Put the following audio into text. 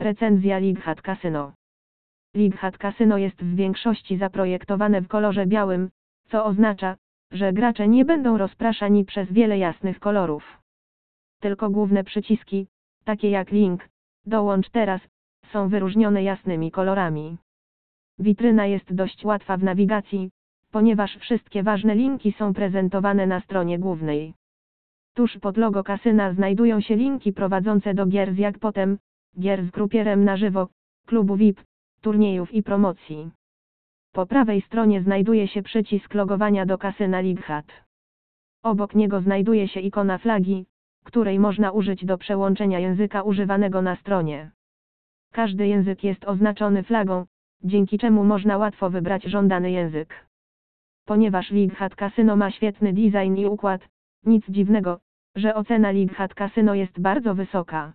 Recenzja Lighat Casino. Lighat Casino jest w większości zaprojektowane w kolorze białym, co oznacza, że gracze nie będą rozpraszani przez wiele jasnych kolorów. Tylko główne przyciski, takie jak link, dołącz teraz, są wyróżnione jasnymi kolorami. Witryna jest dość łatwa w nawigacji, ponieważ wszystkie ważne linki są prezentowane na stronie głównej. Tuż pod logo kasyna znajdują się linki prowadzące do gier z jak potem, gier z grupierem na żywo, klubu VIP, turniejów i promocji. Po prawej stronie znajduje się przycisk logowania do kasyna Lighat. Obok niego znajduje się ikona flagi, której można użyć do przełączenia języka używanego na stronie. Każdy język jest oznaczony flagą, dzięki czemu można łatwo wybrać żądany język. Ponieważ Lighat Casino ma świetny design i układ, nic dziwnego, że ocena Lighat Casino jest bardzo wysoka.